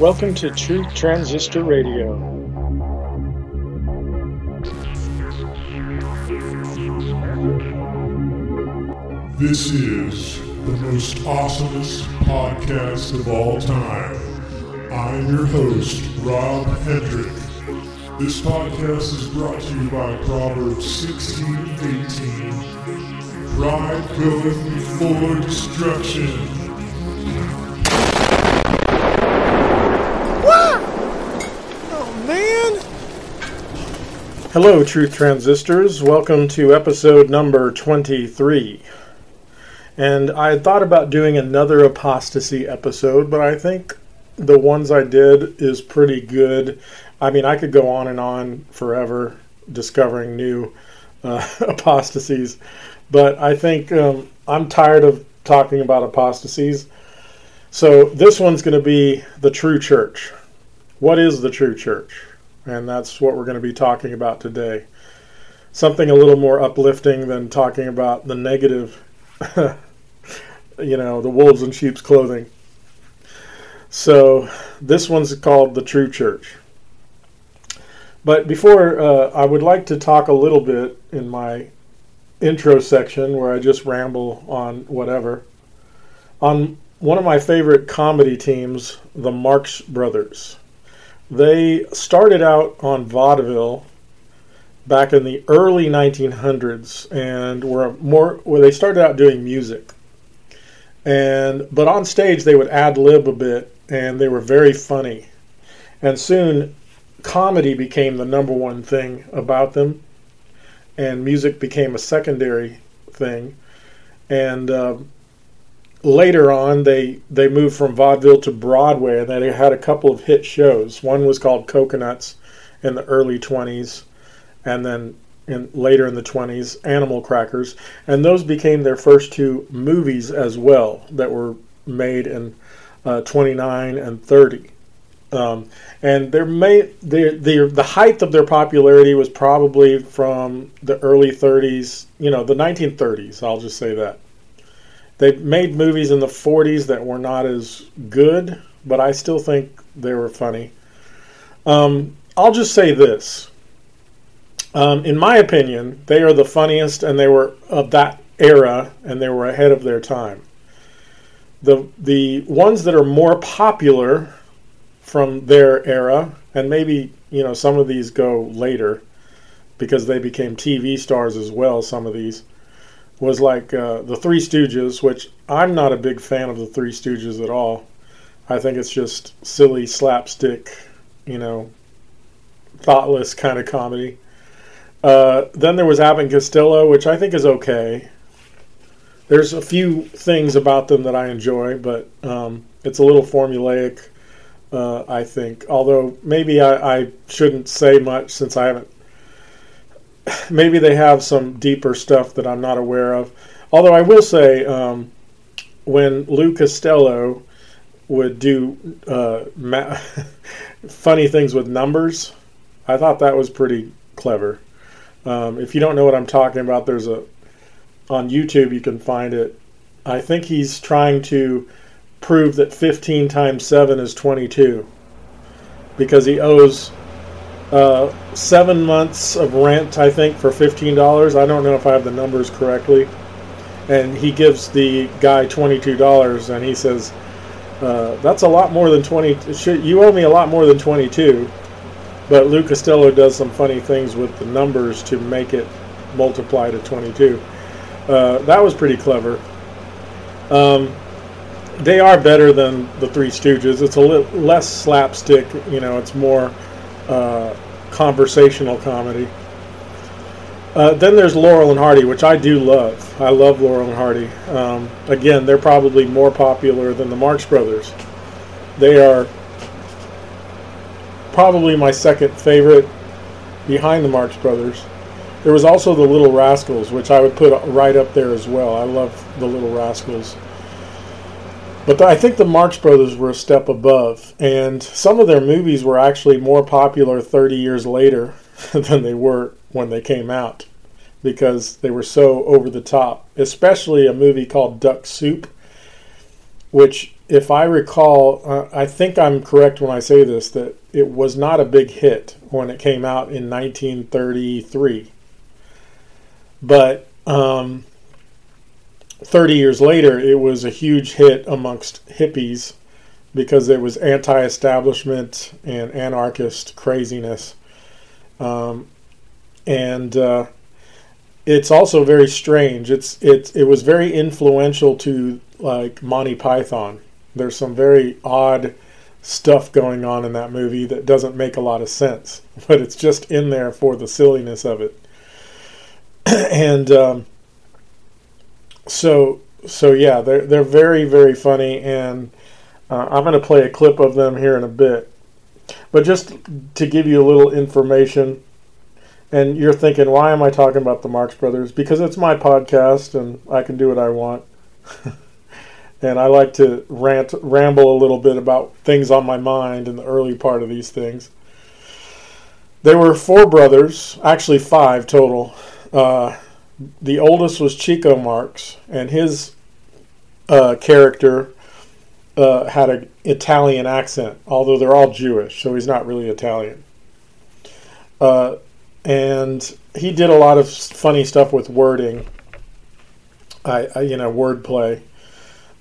Welcome to Truth Transistor Radio. This is the most awesomest podcast of all time. I am your host, Rob Hendrick. This podcast is brought to you by Proverbs 16 18. Pride goeth before destruction. Hello, Truth Transistors. Welcome to episode number 23. And I had thought about doing another apostasy episode, but I think the ones I did is pretty good. I mean, I could go on and on forever discovering new uh, apostasies, but I think um, I'm tired of talking about apostasies. So this one's going to be the true church. What is the true church? And that's what we're going to be talking about today. Something a little more uplifting than talking about the negative, you know, the wolves in sheep's clothing. So this one's called the true church. But before, uh, I would like to talk a little bit in my intro section where I just ramble on whatever. On one of my favorite comedy teams, the Marx Brothers. They started out on vaudeville back in the early 1900s and were more where they started out doing music. And but on stage they would ad lib a bit and they were very funny. And soon comedy became the number one thing about them and music became a secondary thing. And uh, later on, they they moved from vaudeville to Broadway, and they had a couple of hit shows. One was called Cocoanuts in the early '20s, and then in later in the '20s, Animal Crackers, and those became their first two movies as well that were made in uh, '29 and '30. Um, and their may the the the height of their popularity was probably from the early 30s, you know, the 1930s. I'll just say that they made movies in the 40s that were not as good, but I still think they were funny. Um, I'll just say this. Um, in my opinion, they are the funniest, and they were of that era, and they were ahead of their time. The the ones that are more popular from their era, and maybe you know some of these go later because they became TV stars as well. Some of these was like uh, the Three Stooges, which I'm not a big fan of the Three Stooges at all. I think it's just silly slapstick, you know, thoughtless kind of comedy. Uh, then there was Abbott Costello, which I think is okay. There's a few things about them that I enjoy, but um, it's a little formulaic, uh, I think. Although maybe I, I shouldn't say much since I haven't maybe they have some deeper stuff that I'm not aware of. Although I will say, um, when Lou Costello would do uh, ma- funny things with numbers, I thought that was pretty clever. Um, if you don't know what I'm talking about, there's a on YouTube you can find it. I think he's trying to prove that 15 times 7 is 22 because he owes uh, seven months of rent, I think, for fifteen dollars. I don't know if I have the numbers correctly. And he gives the guy twenty-two dollars, and he says, uh, "That's a lot more than twenty. You owe me a lot more than twenty-two. But Lou Costello does some funny things with the numbers to make it multiply to twenty-two. Uh, that was pretty clever. Um, they are better than the Three Stooges. It's a little less slapstick. You know, it's more uh, conversational comedy. Uh, then there's Laurel and Hardy, which I do love. I love Laurel and Hardy. Um, again, they're probably more popular than the Marx Brothers. They are probably my second favorite behind the Marx Brothers. There was also the Little Rascals, which I would put right up there as well. I love the Little Rascals. But I think the Marx Brothers were a step above, and some of their movies were actually more popular 30 years later than they were when they came out because they were so over the top. Especially a movie called Duck Soup, which if I recall, uh, I think I'm correct when I say this that it was not a big hit when it came out in 1933. But um, 30 years later, it was a huge hit amongst hippies because it was anti-establishment and anarchist craziness, um, and uh, it's also very strange. It's it it was very influential to like Monty Python. There's some very odd stuff going on in that movie that doesn't make a lot of sense, but it's just in there for the silliness of it. and um, so so yeah, they're they're very very funny, and uh, I'm going to play a clip of them here in a bit. But just to give you a little information, and you're thinking, why am I talking about the Marx Brothers? Because it's my podcast, and I can do what I want. and I like to rant, ramble a little bit about things on my mind in the early part of these things. There were four brothers, actually five total. Uh, the oldest was Chico Marx, and his uh, character uh, had an Italian accent, although they're all Jewish, so he's not really Italian. Uh, and he did a lot of funny stuff with wording, I, I you know, wordplay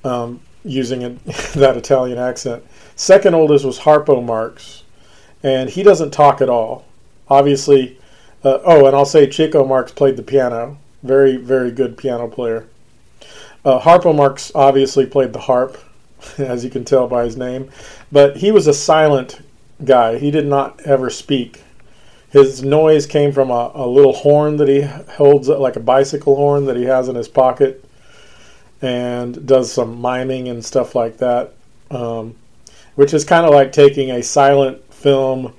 um, using it, that Italian accent. Second oldest was Harpo Marx, and he doesn't talk at all. Obviously, uh, oh, and I'll say Chico Marx played the piano. Very, very good piano player. Uh, Harpo Marx obviously played the harp, as you can tell by his name, but he was a silent guy. He did not ever speak. His noise came from a, a little horn that he holds, like a bicycle horn that he has in his pocket and does some miming and stuff like that, um, which is kind of like taking a silent film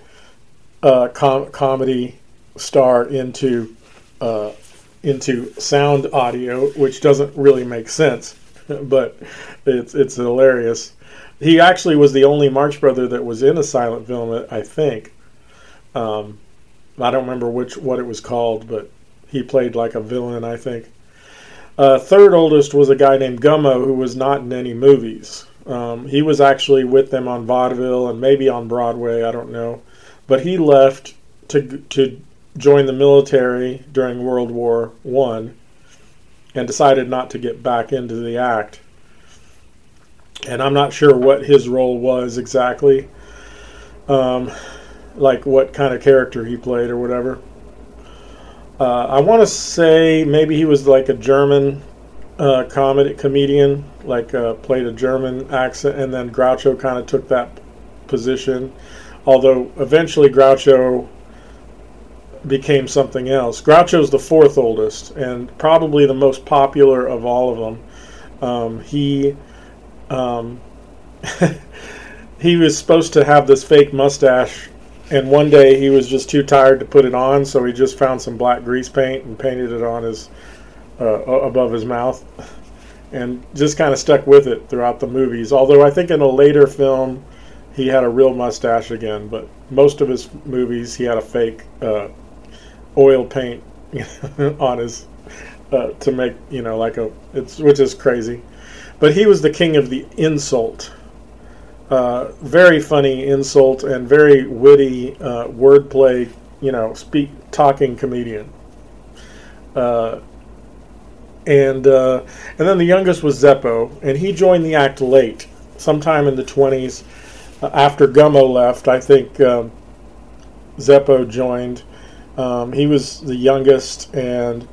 uh, com- comedy star into uh, into sound audio, which doesn't really make sense, but it's it's hilarious. He actually was the only Marx brother that was in a silent film, I think. Um, I don't remember which what it was called, but he played like a villain, I think. Uh, third oldest was a guy named Gummo who was not in any movies. Um, he was actually with them on vaudeville and maybe on Broadway. I don't know, but he left to to join the military during World War One and decided not to get back into the act. And I'm not sure what his role was exactly, um, like what kind of character he played or whatever. Uh, I want to say maybe he was like a German uh, comedy comedian, like uh, played a German accent, and then Groucho kind of took that position. Although eventually Groucho became something else. Groucho's the fourth oldest and probably the most popular of all of them. Um, he um, he was supposed to have this fake mustache and one day he was just too tired to put it on, so he just found some black grease paint and painted it on his uh, above his mouth, and just kind of stuck with it throughout the movies. Although I think in a later film he had a real mustache again, but most of his movies he had a fake uh, oil paint on his uh, to make you know like a it's which is crazy. But he was the king of the insult uh, very funny insult and very witty uh, wordplay, you know, speak talking comedian. Uh, and uh, and then the youngest was Zeppo, and he joined the act late, sometime in the twenties, uh, after Gummo left. I think um, Zeppo joined. Um, he was the youngest, and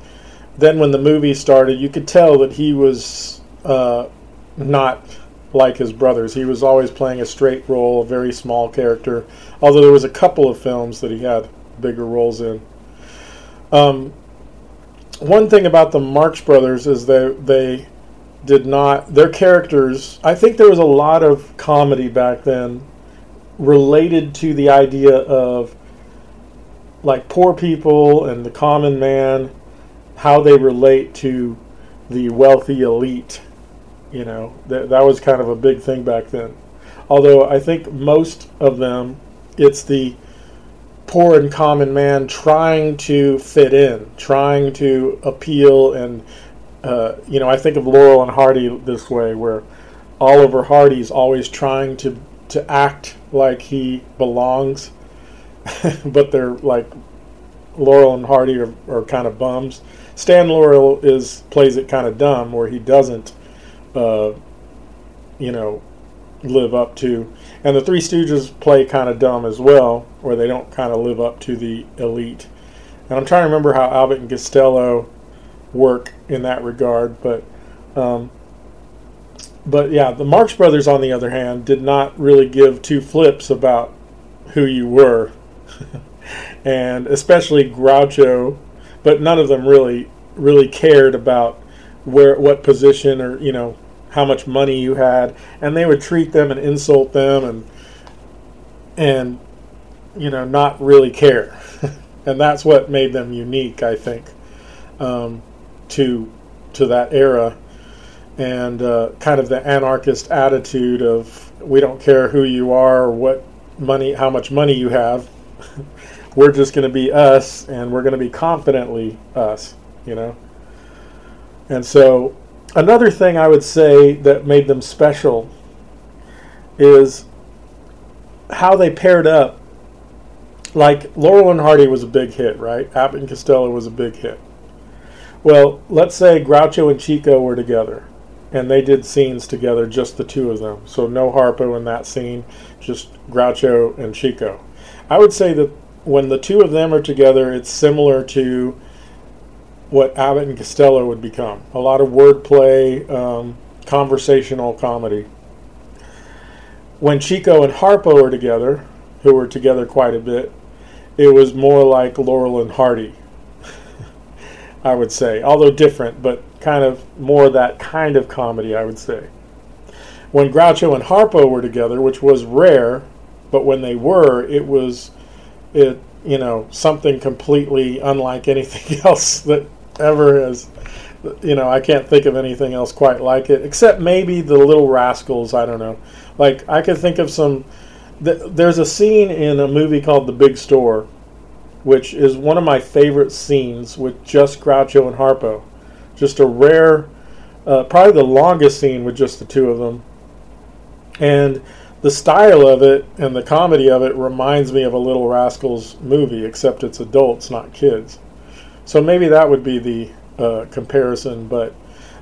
then when the movie started, you could tell that he was uh, not like his brothers. He was always playing a straight role, a very small character, although there was a couple of films that he had bigger roles in. Um, one thing about the Marx Brothers is that they did not, their characters, I think there was a lot of comedy back then related to the idea of like poor people and the common man, how they relate to the wealthy elite you know, that, that was kind of a big thing back then. Although I think most of them, it's the poor and common man trying to fit in, trying to appeal. And, uh, you know, I think of Laurel and Hardy this way, where Oliver Hardy's always trying to to act like he belongs, but they're like Laurel and Hardy are, are kind of bums. Stan Laurel is plays it kind of dumb, where he doesn't, uh, you know, live up to. And the Three Stooges play kind of dumb as well, where they don't kind of live up to the elite. And I'm trying to remember how Abbott and Costello work in that regard, but um, but yeah, the Marx Brothers, on the other hand, did not really give two flips about who you were, and especially Groucho, but none of them really really cared about where what position or you know how much money you had, and they would treat them and insult them and and you know not really care, and that's what made them unique, I think, um, to to that era. And uh, kind of the anarchist attitude of we don't care who you are or what money, how much money you have. we're just going to be us, and we're going to be confidently us, you know. And so, another thing I would say that made them special is how they paired up. Like Laurel and Hardy was a big hit, right? Abbott and Costello was a big hit. Well, let's say Groucho and Chico were together and they did scenes together, just the two of them. So no Harpo in that scene, just Groucho and Chico. I would say that when the two of them are together, it's similar to what Abbott and Costello would become. A lot of wordplay, um, conversational comedy. When Chico and Harpo were together, who were together quite a bit, it was more like Laurel and Hardy, I would say, although different, but kind of more that kind of comedy, I would say. When Groucho and Harpo were together, which was rare, but when they were, it was it you know something completely unlike anything else that ever has. You know, I can't think of anything else quite like it, except maybe the Little Rascals. I don't know. Like I could think of some. There's a scene in a movie called The Big Store, which is one of my favorite scenes with just Groucho and Harpo just a rare, uh, probably the longest scene with just the two of them. And the style of it and the comedy of it reminds me of a Little Rascals movie, except it's adults, not kids. So maybe that would be the uh, comparison. But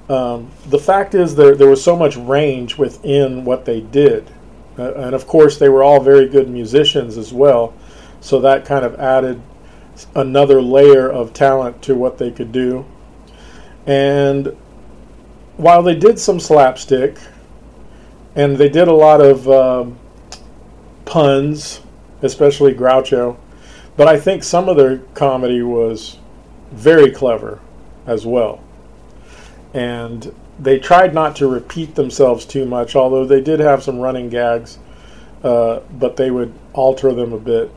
um, the fact is, there there was so much range within what they did, uh, and of course, they were all very good musicians as well. So that kind of added another layer of talent to what they could do. And while they did some slapstick, and they did a lot of um, puns, especially Groucho, but I think some of their comedy was very clever as well. And they tried not to repeat themselves too much, although they did have some running gags, uh, but they would alter them a bit.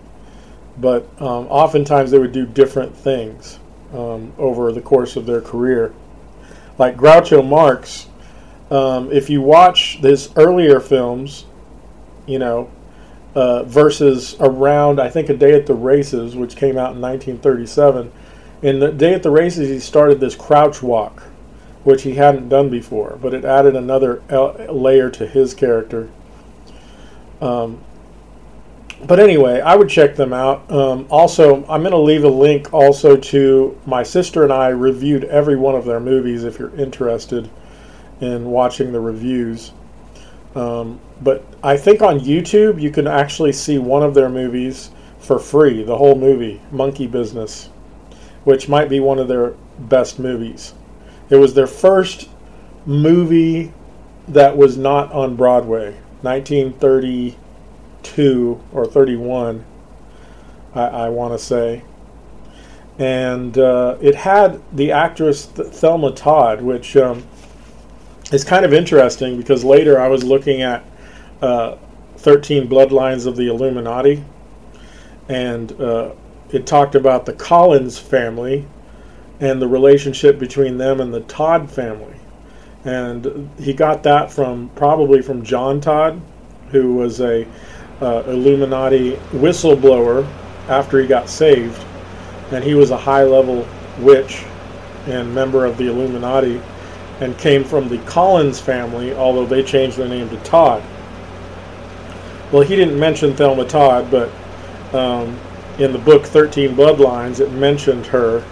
But um, oftentimes they would do different things um, over the course of their career. Like Groucho Marx, um, if you watch his earlier films, you know, uh, versus around, I think, A Day at the Races, which came out in 1937. In The Day at the Races, he started this crouch walk, which he hadn't done before, but it added another layer to his character. Um, but anyway, I would check them out. Um, also, I'm going to leave a link also to my sister and I reviewed every one of their movies if you're interested in watching the reviews. Um, but I think on YouTube you can actually see one of their movies for free, the whole movie, Monkey Business, which might be one of their best movies. It was their first movie that was not on Broadway, 1932 or 31, I, I want to say. And uh, it had the actress Th- Thelma Todd, which um, is kind of interesting because later I was looking at uh, 13 Bloodlines of the Illuminati, and uh, it talked about the Collins family and the relationship between them and the Todd family. And he got that from probably from John Todd, who was a uh, Illuminati whistleblower after he got saved, and he was a high level witch and member of the Illuminati. And came from the Collins family, although they changed their name to Todd. Well, he didn't mention Thelma Todd, but um, in the book 13 Bloodlines, it mentioned her,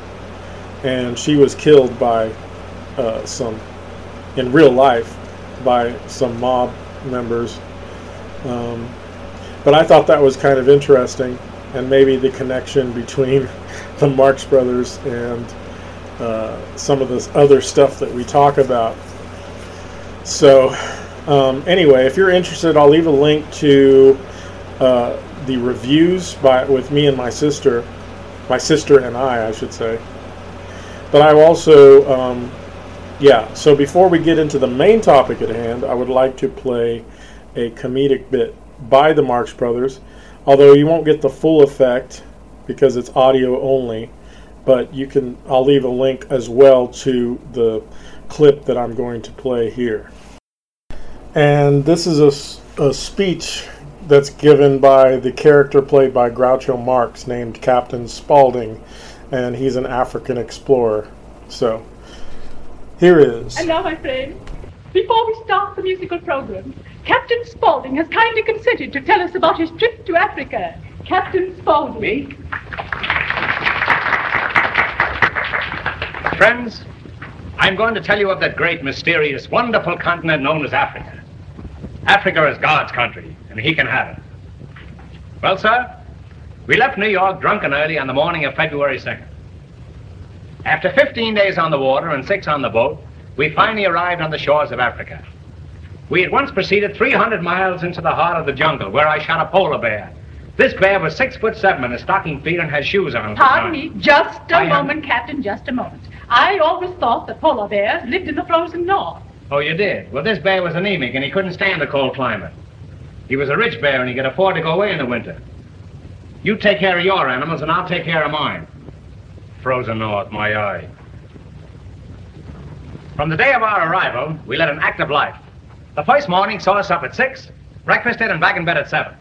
and she was killed by uh, some, in real life, by some mob members. Um, but I thought that was kind of interesting, and maybe the connection between the Marx Brothers and uh, some of this other stuff that we talk about. So, um, anyway, if you're interested, I'll leave a link to uh, the reviews by with me and my sister, my sister and I, I should say. But I also, um, yeah. So before we get into the main topic at hand, I would like to play a comedic bit by the Marx Brothers, although you won't get the full effect because it's audio only. But you can. I'll leave a link as well to the clip that I'm going to play here. And this is a, a speech that's given by the character played by Groucho Marx named Captain Spaulding, and he's an African explorer. So, here is. And now, my friend, before we start the musical program, Captain Spaulding has kindly consented to tell us about his trip to Africa. Captain Spaulding. Friends, I'm going to tell you of that great, mysterious, wonderful continent known as Africa. Africa is God's country, and He can have it. Well, sir, we left New York drunk and early on the morning of February 2nd. After 15 days on the water and six on the boat, we finally arrived on the shores of Africa. We at once proceeded 300 miles into the heart of the jungle, where I shot a polar bear. This bear was six foot seven in his stocking feet and had shoes on. Pardon me, just a I am- moment, Captain, just a moment. I always thought that polar bears lived in the frozen north. Oh, you did? Well, this bear was anemic and he couldn't stand the cold climate. He was a rich bear and he could afford to go away in the winter. You take care of your animals and I'll take care of mine. Frozen North, my eye. From the day of our arrival, we led an active life. The first morning saw us up at six, breakfasted and back in bed at seven.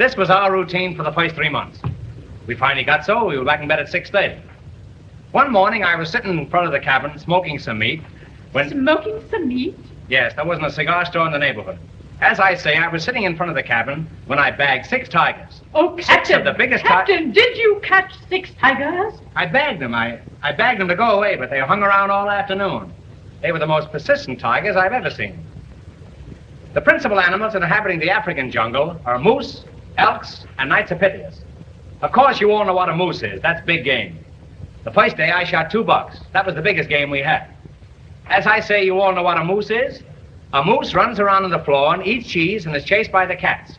This was our routine for the first three months. We finally got so we were back in bed at six thirty. One morning I was sitting in front of the cabin smoking some meat when Smoking some meat? Yes, there wasn't a cigar store in the neighborhood. As I say, I was sitting in front of the cabin when I bagged six tigers. Oh, Six Captain. of the biggest Captain, did you catch six tigers? I bagged them. I, I bagged them to go away, but they hung around all afternoon. They were the most persistent tigers I've ever seen. The principal animals inhabiting the African jungle are moose, elks, and Knights of Pythias. Of Pythias. Of course, you all know what a moose is. That's big game. The first day I shot two bucks. That was the biggest game we had. As I say, you all know what a moose is. A moose runs around on the floor and eats cheese and is chased by the cats.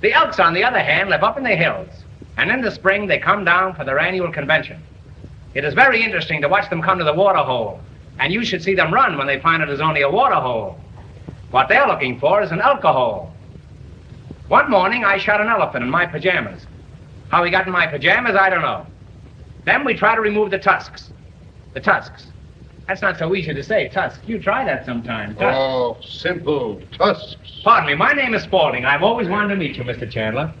The elks, on the other hand, live up in the hills, and in the spring they come down for their annual convention. It is very interesting to watch them come to the water hole, and you should see them run when they find it is only a water hole. What they're looking for is an alcohol. One morning I shot an elephant in my pajamas. How he got in my pajamas, I don't know. Then we try to remove the tusks. The tusks. That's not so easy to say, tusks. You try that sometime. Tusks. Oh, simple tusks. Pardon me, my name is Spaulding. I've always wanted to meet you, Mr. Chandler.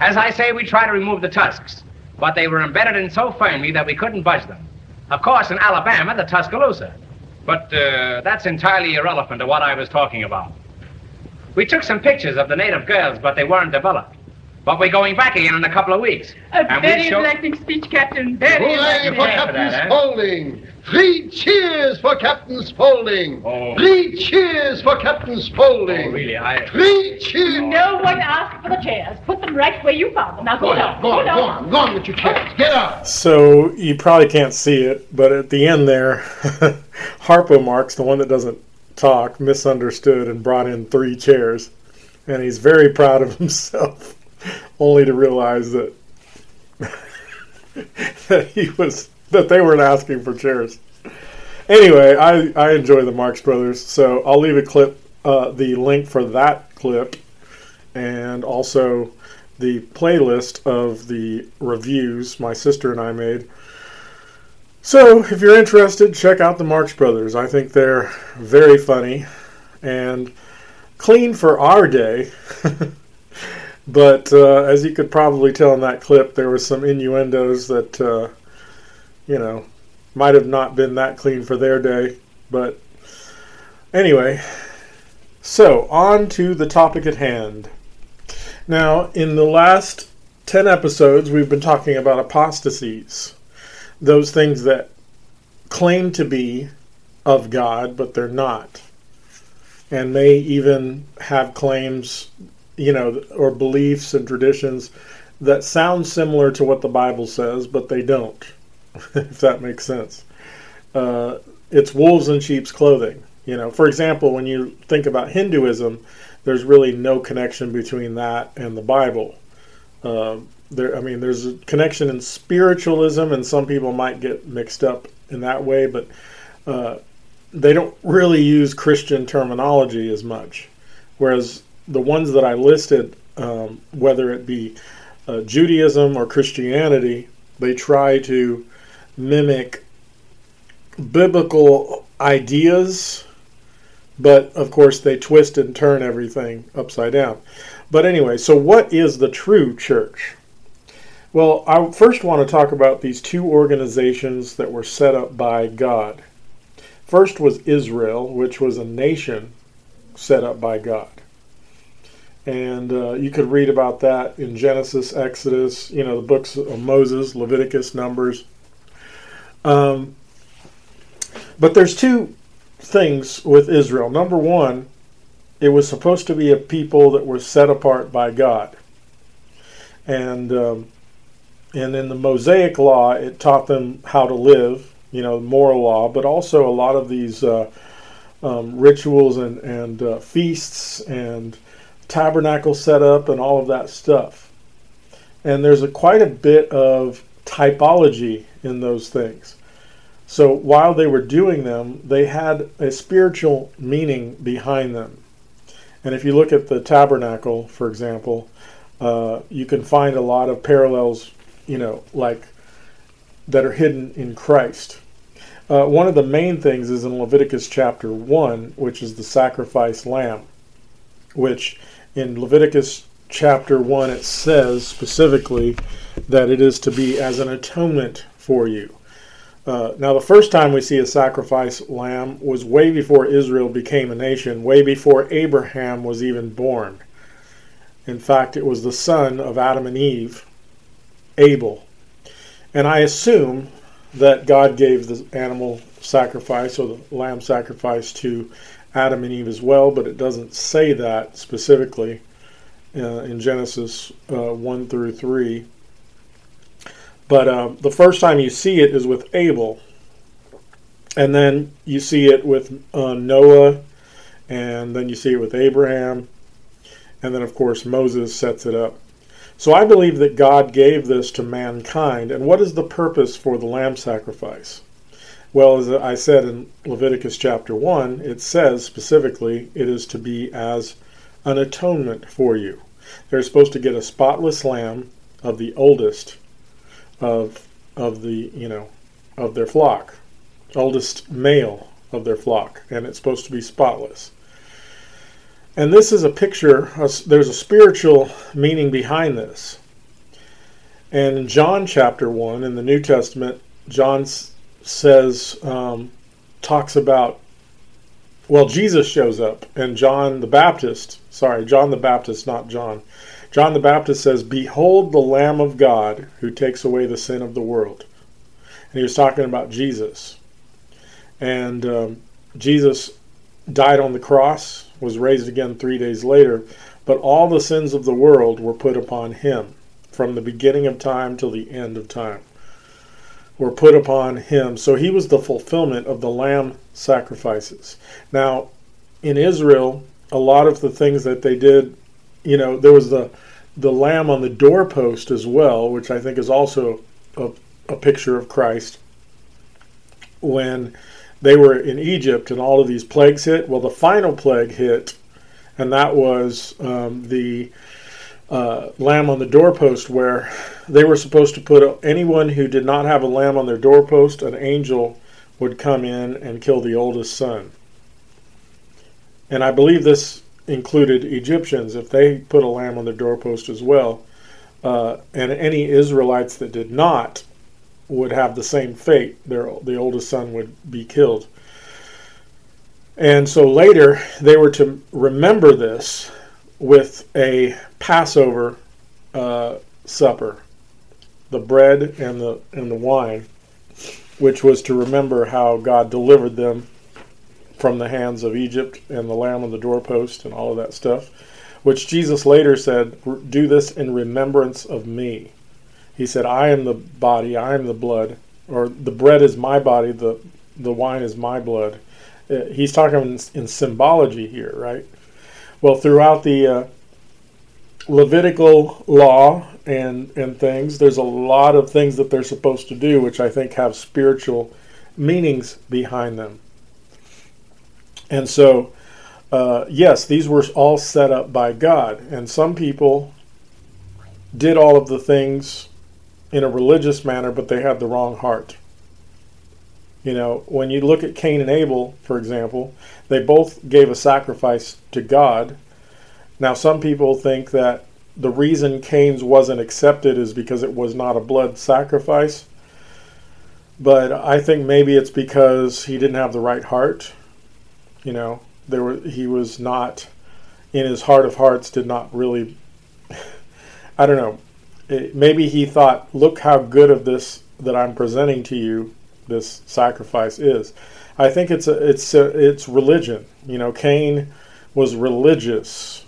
As I say, we try to remove the tusks, but they were embedded in so firmly that we couldn't budge them. Of course, in Alabama, the Tuscaloosa. But uh, that's entirely irrelevant to what I was talking about. We took some pictures of the native girls, but they weren't developed. But we're going back again in a couple of weeks. A And we'll very show- enlightening speech, Captain. Very Hooray enlightening. for Yeah, for Captain that, eh? Spaulding! Three cheers for Captain Spaulding! Oh. Three cheers for Captain Spaulding! Oh, really, I... Three cheers! No one asked for the chairs. Put them right where you found them. Now go, Go down. on, go on, go on, go on with your chairs. Get up! So you probably can't see it, but at the end there, Harpo Marx the one that doesn't talk, misunderstood and brought in three chairs, and he's very proud of himself, only to realize that that he was that they weren't asking for chairs. Anyway, I I enjoy the Marx Brothers, so I'll leave a clip, uh, the link for that clip, and also the playlist of the reviews my sister and I made. So, if you're interested, check out the Marx Brothers. I think they're very funny and clean for our day. but uh, as you could probably tell in that clip, there was some innuendos that, uh, you know, might have not been that clean for their day. But Anyway, so on to the topic at hand. Now, in the last 10 episodes, we've been talking about apostasies. Those things that claim to be of God, but they're not. And may even have claims, you know, or beliefs and traditions that sound similar to what the Bible says, but they don't, if that makes sense. Uh, it's wolves in sheep's clothing. You know, for example, when you think about Hinduism, there's really no connection between that and the Bible. Uh, there, I mean, there's a connection in spiritualism, and some people might get mixed up in that way, but uh, they don't really use Christian terminology as much. Whereas the ones that I listed, um, whether it be uh, Judaism or Christianity, they try to mimic biblical ideas, but of course they twist and turn everything upside down. But anyway, so what is the true church? Well, I first want to talk about these two organizations that were set up by God. First was Israel, which was a nation set up by God. And uh, you could read about that in Genesis, Exodus, you know, the books of Moses, Leviticus, Numbers. Um, but there's two things with Israel. Number one, it was supposed to be a people that were set apart by God. And um, and in the Mosaic law, it taught them how to live, you know, moral law, but also a lot of these uh, um, rituals and, and uh, feasts and tabernacle setup and all of that stuff. And there's a quite a bit of typology in those things. So while they were doing them, they had a spiritual meaning behind them. And if you look at the tabernacle, for example, uh, you can find a lot of parallels, you know, like that are hidden in Christ. Uh, one of the main things is in Leviticus chapter 1, which is the sacrifice lamb, which in Leviticus chapter 1 it says specifically that it is to be as an atonement for you. Uh, now, the first time we see a sacrifice lamb was way before Israel became a nation, way before Abraham was even born. In fact, it was the son of Adam and Eve, Abel. And I assume that God gave the animal sacrifice or the lamb sacrifice to Adam and Eve as well, but it doesn't say that specifically uh, in Genesis uh, 1 through 3. But uh, the first time you see it is with Abel. And then you see it with uh, Noah, and then you see it with Abraham, and then, of course, Moses sets it up. So I believe that God gave this to mankind. And what is the purpose for the lamb sacrifice? Well, as I said in Leviticus chapter 1, it says specifically it is to be as an atonement for you. They're supposed to get a spotless lamb of the oldest of of the, you know, of their flock. Oldest male of their flock, and it's supposed to be spotless. And this is a picture, there's a spiritual meaning behind this. And in John chapter 1 in the New Testament, John says, um, talks about, well, Jesus shows up, and John the Baptist, sorry, John the Baptist, not John. John the Baptist says, Behold the Lamb of God who takes away the sin of the world. And he was talking about Jesus. And um, Jesus died on the cross, was raised again three days later, but all the sins of the world were put upon him from the beginning of time till the end of time were put upon him. So he was the fulfillment of the lamb sacrifices. Now, in Israel, a lot of the things that they did, you know, there was the the lamb on the doorpost as well, which I think is also a, a picture of Christ. When they were in Egypt and all of these plagues hit, well, the final plague hit, and that was um, the uh, lamb on the doorpost, where they were supposed to put anyone who did not have a lamb on their doorpost, an angel would come in and kill the oldest son. And I believe this included Egyptians, if they put a lamb on their doorpost as well. Uh, and any Israelites that did not would have the same fate. Their, the oldest son would be killed. And so later they were to remember this with a Passover uh, supper, the bread and the and the wine, which was to remember how God delivered them from the hands of Egypt and the lamb on the doorpost and all of that stuff, which Jesus later said, "Do this in remembrance of me." He said, "I am the body, I am the blood, or the bread is my body, the the wine is my blood." Uh, he's talking in, in symbology here, right? Well, throughout the uh, Levitical law and and things, there's a lot of things that they're supposed to do, which I think have spiritual meanings behind them. And so, uh, yes, these were all set up by God, and some people did all of the things in a religious manner, but they had the wrong heart. You know, when you look at Cain and Abel, for example, they both gave a sacrifice to God. Now, some people think that the reason Cain's wasn't accepted is because it was not a blood sacrifice. But I think maybe it's because he didn't have the right heart. You know, there were he was not in his heart of hearts did not really I don't know. Maybe he thought, "Look how good of this that I'm presenting to you this sacrifice is." I think it's a, it's a, it's religion. You know, Cain was religious.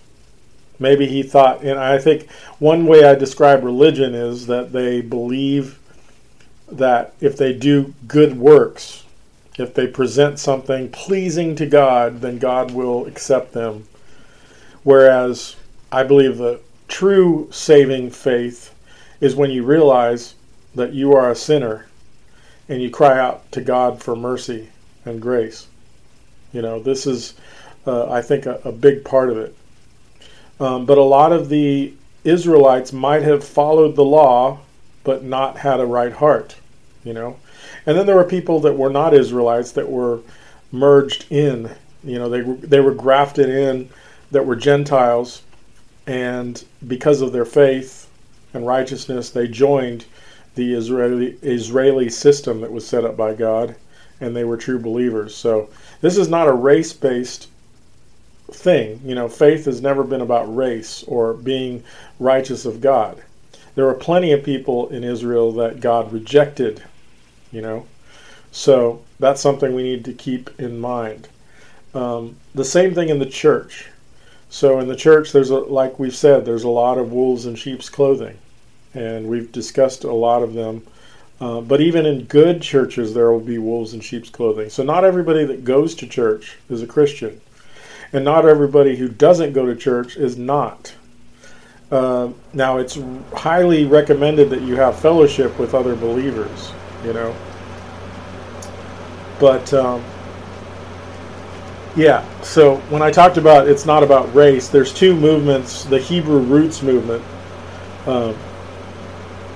Maybe he thought, and I think one way I describe religion is that they believe that if they do good works, if they present something pleasing to God, then God will accept them. Whereas I believe the true saving faith is when you realize that you are a sinner and you cry out to God for mercy and grace. You know, this is, uh, I think, a, a, big part of it. Um, but a lot of the Israelites might have followed the law, but not had a right heart. You know, and then there were people that were not Israelites that were merged in. You know, they they were grafted in, that were Gentiles, and because of their faith and righteousness, they joined the Israeli Israeli system that was set up by God and they were true believers. So this is not a race based thing. You know, faith has never been about race or being righteous of God. There were plenty of people in Israel that God rejected, you know. So that's something we need to keep in mind. Um, the same thing in the church. So in the church, there's a, like we've said, there's a lot of wolves in sheep's clothing, and we've discussed a lot of them uh, but even in good churches, there will be wolves in sheep's clothing. So not everybody that goes to church is a Christian, and not everybody who doesn't go to church is not. Uh, now, it's highly recommended that you have fellowship with other believers, you know. But um, yeah, so when I talked about it's not about race, there's two movements: the Hebrew roots movement. Uh,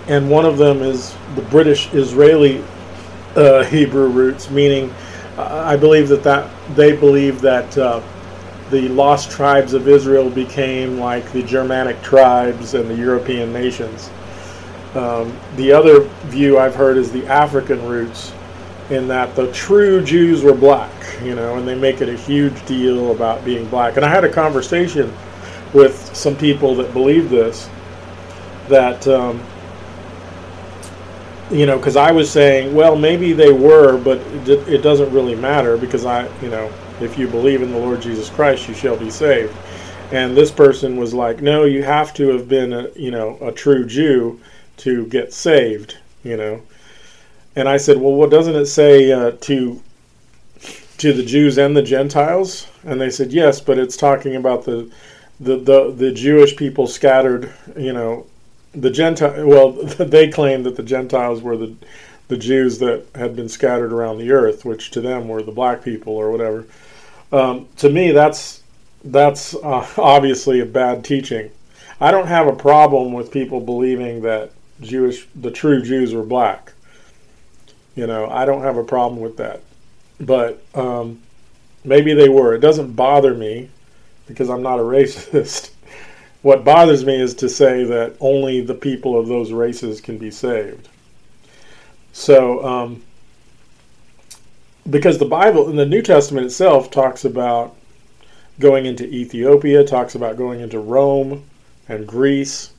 and one of them is the British Israeli uh, Hebrew roots, meaning uh, I believe that, that they believe that uh, the lost tribes of Israel became like the Germanic tribes and the European nations. Um, the other view I've heard is the African roots, in that the true Jews were black, you know, and they make it a huge deal about being black. And I had a conversation with some people that believe this, that um, you know, because I was saying, well, maybe they were, but it, doesn't really matter because I, you know, if you believe in the Lord Jesus Christ, you shall be saved. And this person was like, no, you have to have been, a, you know, a true Jew to get saved, you know. And I said, well, what doesn't it say uh, to to the Jews and the Gentiles? And they said, yes, but it's talking about the the the, the Jewish people scattered, you know, the Gentile, well, they claimed that the Gentiles were the the Jews that had been scattered around the earth, which to them were the black people or whatever. Um, to me, that's that's uh, obviously a bad teaching. I don't have a problem with people believing that Jewish, the true Jews were black. You know, I don't have a problem with that. But um, maybe they were. It doesn't bother me because I'm not a racist. What bothers me is to say that only the people of those races can be saved. So, um, because the Bible in the New Testament itself talks about going into Ethiopia, talks about going into Rome and Greece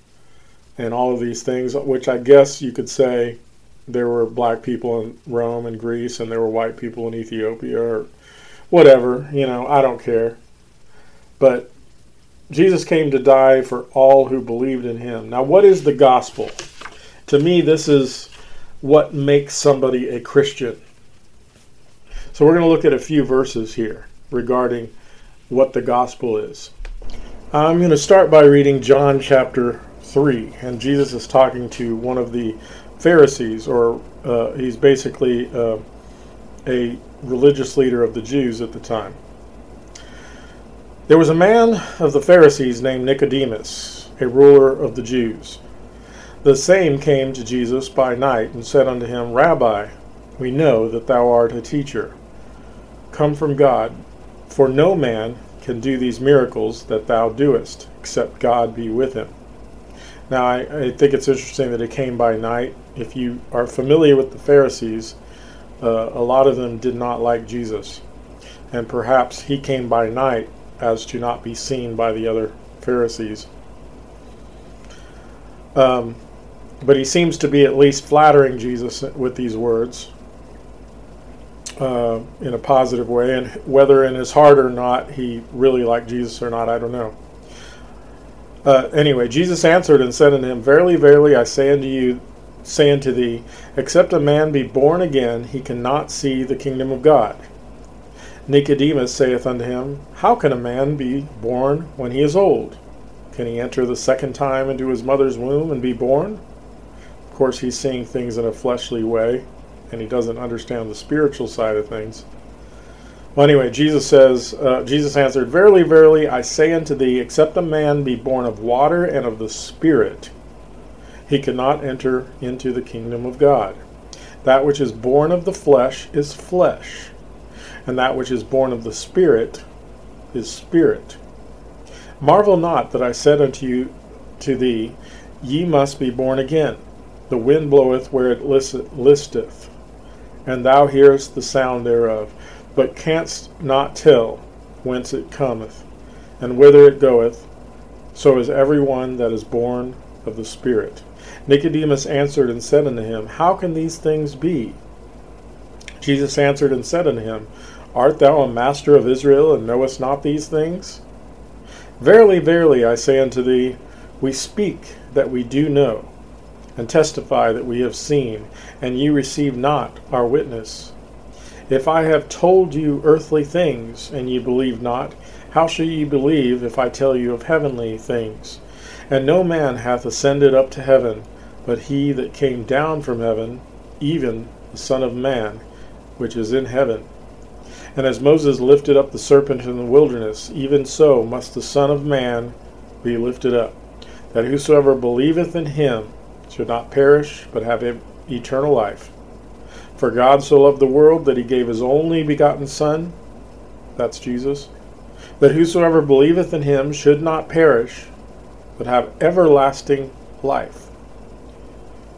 and all of these things, which I guess you could say there were black people in Rome and Greece and there were white people in Ethiopia or whatever, you know, I don't care. But Jesus came to die for all who believed in him. Now, what is the gospel? To me, this is what makes somebody a Christian. So, we're going to look at a few verses here regarding what the gospel is. I'm going to start by reading John chapter 3, and Jesus is talking to one of the Pharisees, or uh, he's basically uh, a religious leader of the Jews at the time. There was a man of the Pharisees named Nicodemus, a ruler of the Jews. The same came to Jesus by night and said unto him, Rabbi, we know that thou art a teacher, come from God, for no man can do these miracles that thou doest, except God be with him. Now, I, I think it's interesting that it came by night. If you are familiar with the Pharisees, uh, a lot of them did not like Jesus. And perhaps he came by night as to not be seen by the other Pharisees. Um, but he seems to be at least flattering Jesus with these words uh, in a positive way. And whether in his heart or not he really liked Jesus or not, I don't know. Uh, anyway, Jesus answered and said unto him, Verily, verily, I say unto you, say unto thee, except a man be born again, he cannot see the kingdom of God. Nicodemus saith unto him, How can a man be born when he is old? Can he enter the second time into his mother's womb and be born? Of course, he's seeing things in a fleshly way, and he doesn't understand the spiritual side of things. Well, anyway, Jesus says, uh, Jesus answered, Verily, verily, I say unto thee, except a man be born of water and of the Spirit, he cannot enter into the kingdom of God. That which is born of the flesh is flesh and that which is born of the Spirit is spirit. Marvel not that I said unto you to thee, Ye must be born again. The wind bloweth where it listeth, and thou hearest the sound thereof, but canst not tell whence it cometh, and whither it goeth. So is every one that is born of the Spirit. Nicodemus answered and said unto him, How can these things be? Jesus answered and said unto him, Art thou a master of Israel, and knowest not these things? Verily, verily, I say unto thee, we speak that we do know, and testify that we have seen, and ye receive not our witness. If I have told you earthly things, and ye believe not, how shall ye believe if I tell you of heavenly things? And no man hath ascended up to heaven, but he that came down from heaven, even the Son of Man, which is in heaven. And as Moses lifted up the serpent in the wilderness, even so must the Son of Man be lifted up, that whosoever believeth in him should not perish, but have eternal life. For God so loved the world that he gave his only begotten Son, that's Jesus, that whosoever believeth in him should not perish, but have everlasting life.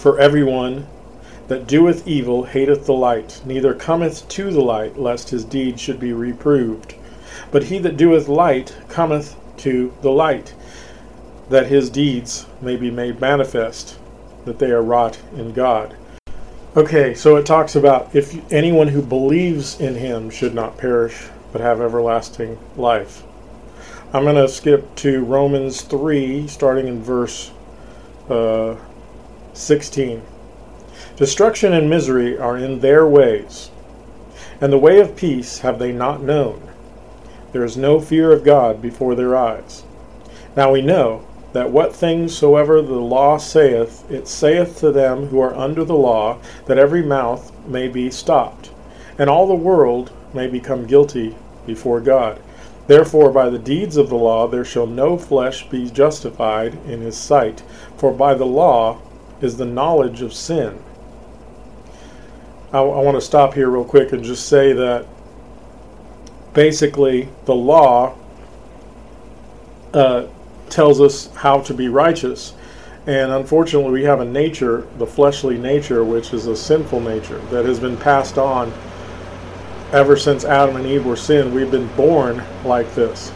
For everyone that doeth evil hateth the light, neither cometh to the light, lest his deed should be reproved. But he that doeth light cometh to the light, that his deeds may be made manifest, that they are wrought in God. Okay, so it talks about if anyone who believes in him should not perish, but have everlasting life. I'm going to skip to Romans 3, starting in verse uh, 16. Destruction and misery are in their ways, and the way of peace have they not known. There is no fear of God before their eyes. Now we know that what things soever the law saith, it saith to them who are under the law, that every mouth may be stopped, and all the world may become guilty before God. Therefore, by the deeds of the law there shall no flesh be justified in his sight, for by the law is the knowledge of sin. I, I want to stop here real quick and just say that basically the law uh, tells us how to be righteous. And unfortunately, we have a nature, the fleshly nature, which is a sinful nature that has been passed on ever since Adam and Eve were sin. We've been born like this,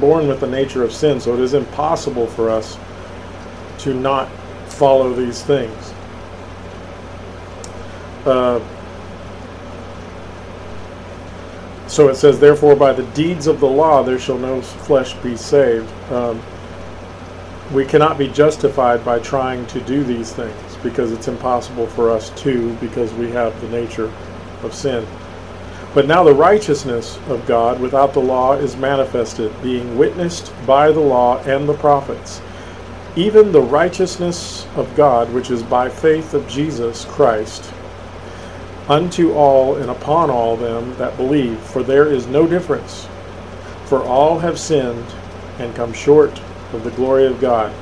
born with the nature of sin. So it is impossible for us to not follow these things. Uh, so it says, Therefore, by the deeds of the law there shall no flesh be saved. Um, we cannot be justified by trying to do these things because it's impossible for us to because we have the nature of sin. But now the righteousness of God without the law is manifested, being witnessed by the law and the prophets, even the righteousness of God which is by faith of Jesus Christ, unto all and upon all them that believe, for there is no difference. For all have sinned and come short of the glory of God,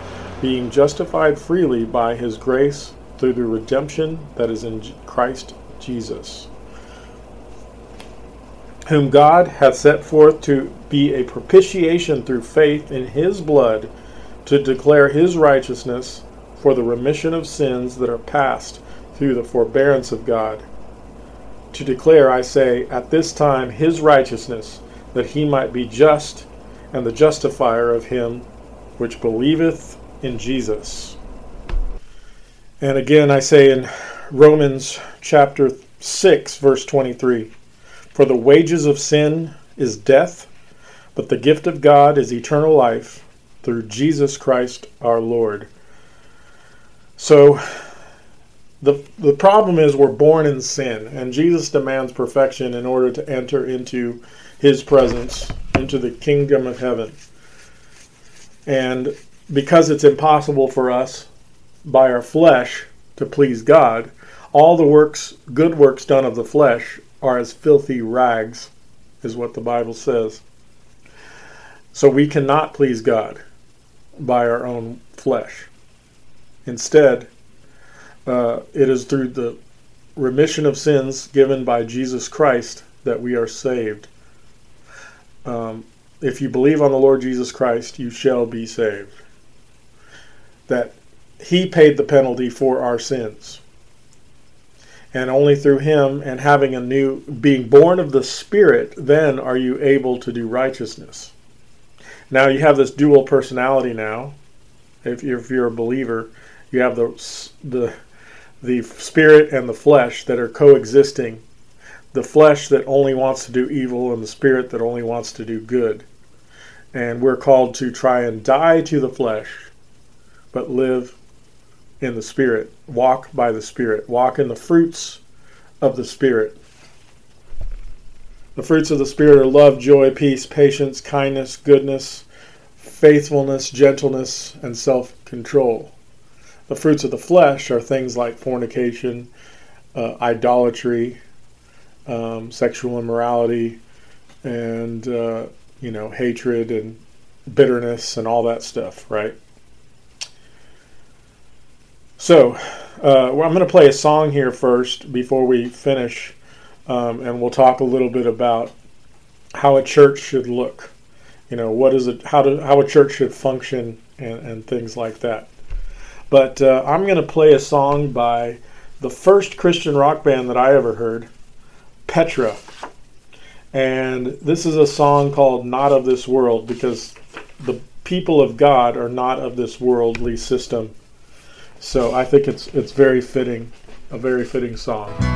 being justified freely by his grace through the redemption that is in Christ Jesus, whom God hath set forth to be a propitiation through faith in his blood, to declare his righteousness for the remission of sins that are past through the forbearance of God. To declare, I say, at this time his righteousness, that he might be just and the justifier of him which believeth in Jesus. And again, I say in Romans chapter 6, verse 23 For the wages of sin is death, but the gift of God is eternal life through Jesus Christ our Lord. So, the, the problem is we're born in sin, and Jesus demands perfection in order to enter into his presence, into the kingdom of heaven. And because it's impossible for us by our flesh to please God, all the works, good works done of the flesh, are as filthy rags, is what the Bible says. So we cannot please God by our own flesh. Instead, uh, it is through the remission of sins given by Jesus Christ that we are saved. Um, if you believe on the Lord Jesus Christ, you shall be saved. That he paid the penalty for our sins. And only through him and having a new, being born of the Spirit, then are you able to do righteousness. Now you have this dual personality now. If you're, if you're a believer, you have the, the, the spirit and the flesh that are coexisting the flesh that only wants to do evil and the spirit that only wants to do good. And we're called to try and die to the flesh, but live in the spirit, walk by the spirit, walk in the fruits of the spirit. The fruits of the spirit are love, joy, peace, patience, kindness, goodness, faithfulness, gentleness, and self control. The fruits of the flesh are things like fornication, uh, idolatry, um, sexual immorality, and uh, you know hatred and bitterness and all that stuff, right? So, uh, well, I'm going to play a song here first before we finish, um, and we'll talk a little bit about how a church should look. You know, what is it? How to how a church should function and, and things like that. But uh, I'm going to play a song by the first Christian rock band that I ever heard. Petra. And this is a song called Not of This World because the people of God are not of this worldly system. So I think it's it's very fitting, a very fitting song.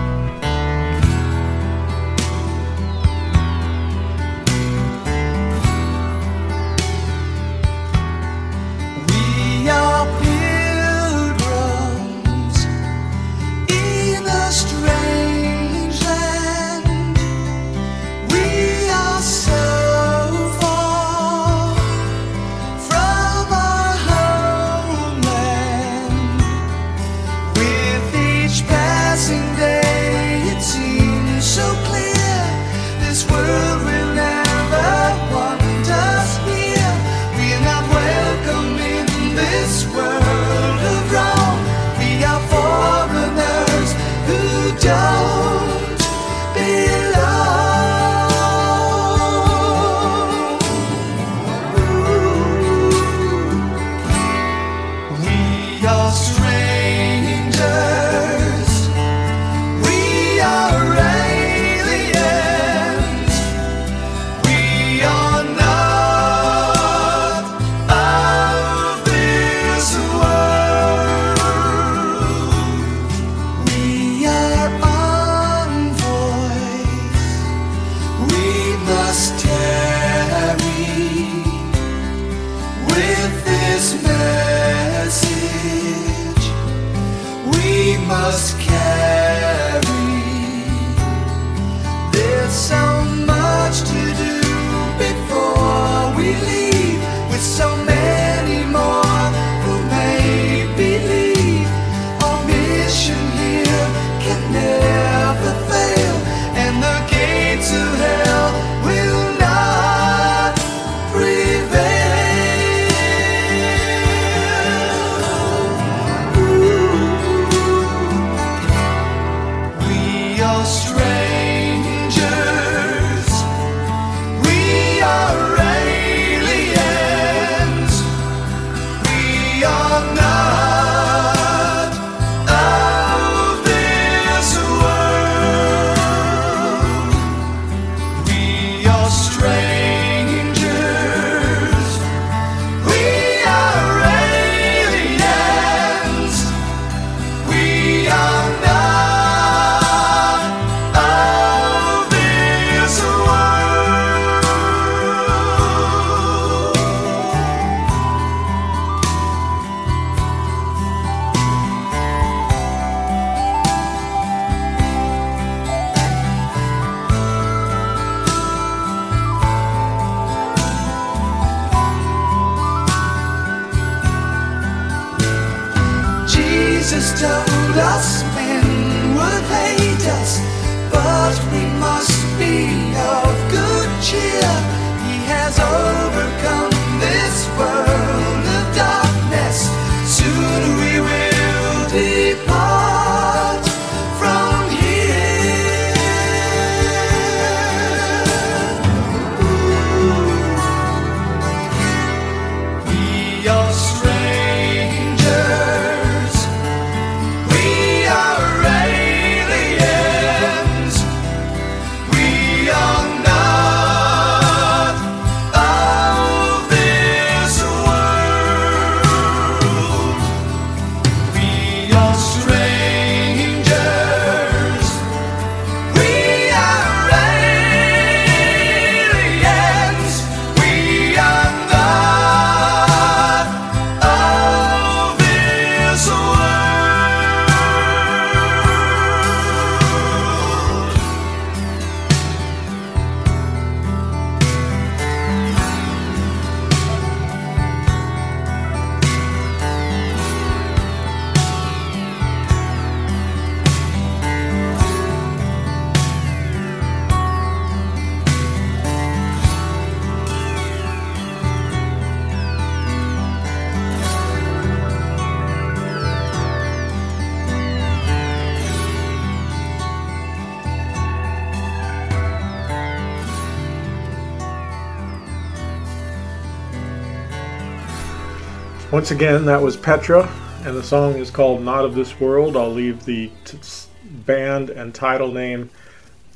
Once again, that was Petra, and the song is called Not of This World. I'll leave the t- band and title name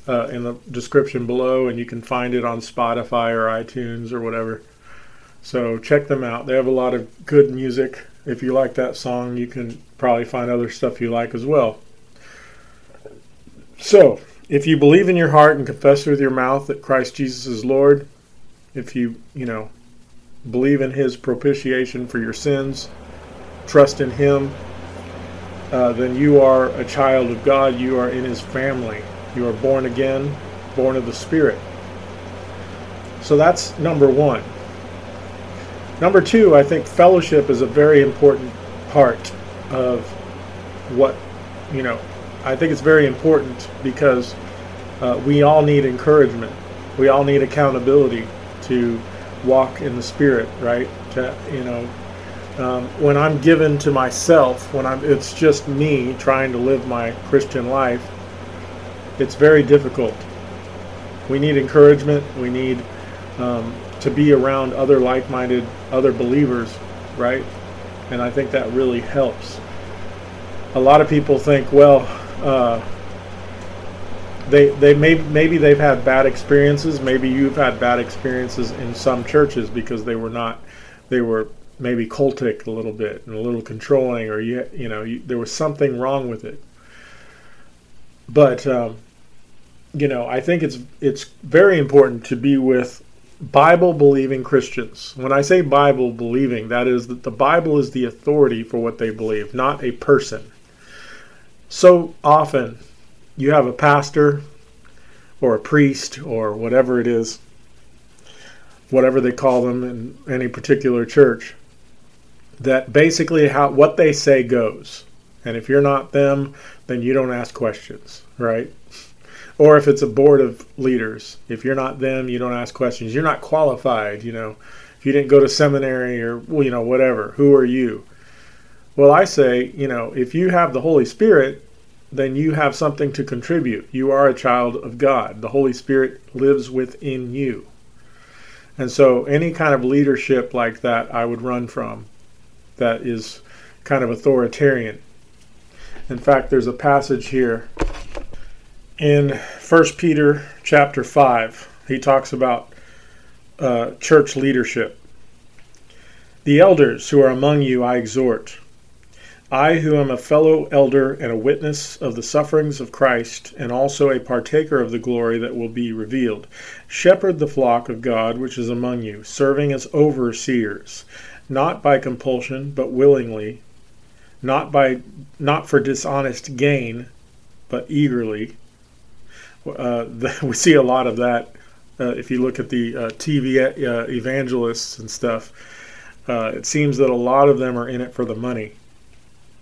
uh, in the description below, and you can find it on Spotify or iTunes or whatever. So check them out. They have a lot of good music. If you like that song, you can probably find other stuff you like as well. So, if you believe in your heart and confess with your mouth that Christ Jesus is Lord, if you, you know, believe in his propitiation for your sins, trust in him, uh, then you are a child of God. You are in his family. You are born again, born of the Spirit. So that's number one. Number two, I think fellowship is a very important part of what, you know, I think it's very important because uh, we all need encouragement. We all need accountability to walk in the Spirit, right? To, you know, um, when I'm given to myself, when I'm, it's just me trying to live my Christian life, it's very difficult. We need encouragement. We need um, to be around other like-minded, other believers, right? And I think that really helps. A lot of people think, well, uh, they they may maybe they've had bad experiences. Maybe you've had bad experiences in some churches because they were not, they were maybe cultic a little bit and a little controlling, or you you know you, there was something wrong with it. But um, you know, I think it's it's very important to be with Bible believing Christians. When I say Bible believing, that is that the Bible is the authority for what they believe, not a person. so often you have a pastor or a priest or whatever it is, whatever they call them in any particular church, that basically how what they say goes. And if you're not them, then you don't ask questions, right? Or if it's a board of leaders, if you're not them, you don't ask questions. You're not qualified, you know. If you didn't go to seminary or you know whatever, who are you? Well, I say, you know, if you have the Holy Spirit, then you have something to contribute. You are a child of God. The Holy Spirit lives within you. And so any kind of leadership like that I would run from that is kind of authoritarian. In fact, there's a passage here in 1 Peter chapter 5. He talks about uh, church leadership. The elders who are among you I exhort. I, who am a fellow elder and a witness of the sufferings of Christ, and also a partaker of the glory that will be revealed, shepherd the flock of God which is among you, serving as overseers, not by compulsion, but willingly, not by not for dishonest gain, but eagerly. Uh, we see a lot of that uh, if you look at the uh, TV uh, evangelists and stuff. Uh, it seems that a lot of them are in it for the money.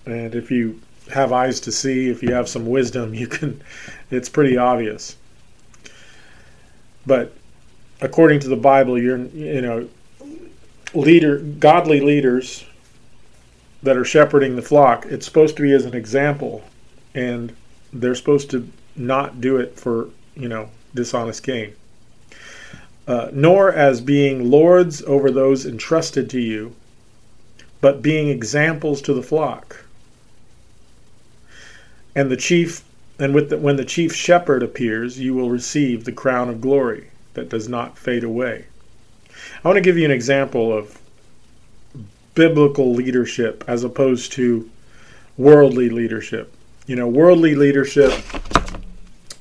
And if you have eyes to see, if you have some wisdom, you can, it's pretty obvious. But according to the Bible, you're, you know, leader, godly leaders that are shepherding the flock, it's supposed to be as an example, and they're supposed to not do it for, you know, dishonest gain. Uh, nor as being lords over those entrusted to you, but being examples to the flock and the chief and with the, when the chief shepherd appears you will receive the crown of glory that does not fade away. I want to give you an example of biblical leadership as opposed to worldly leadership. You know worldly leadership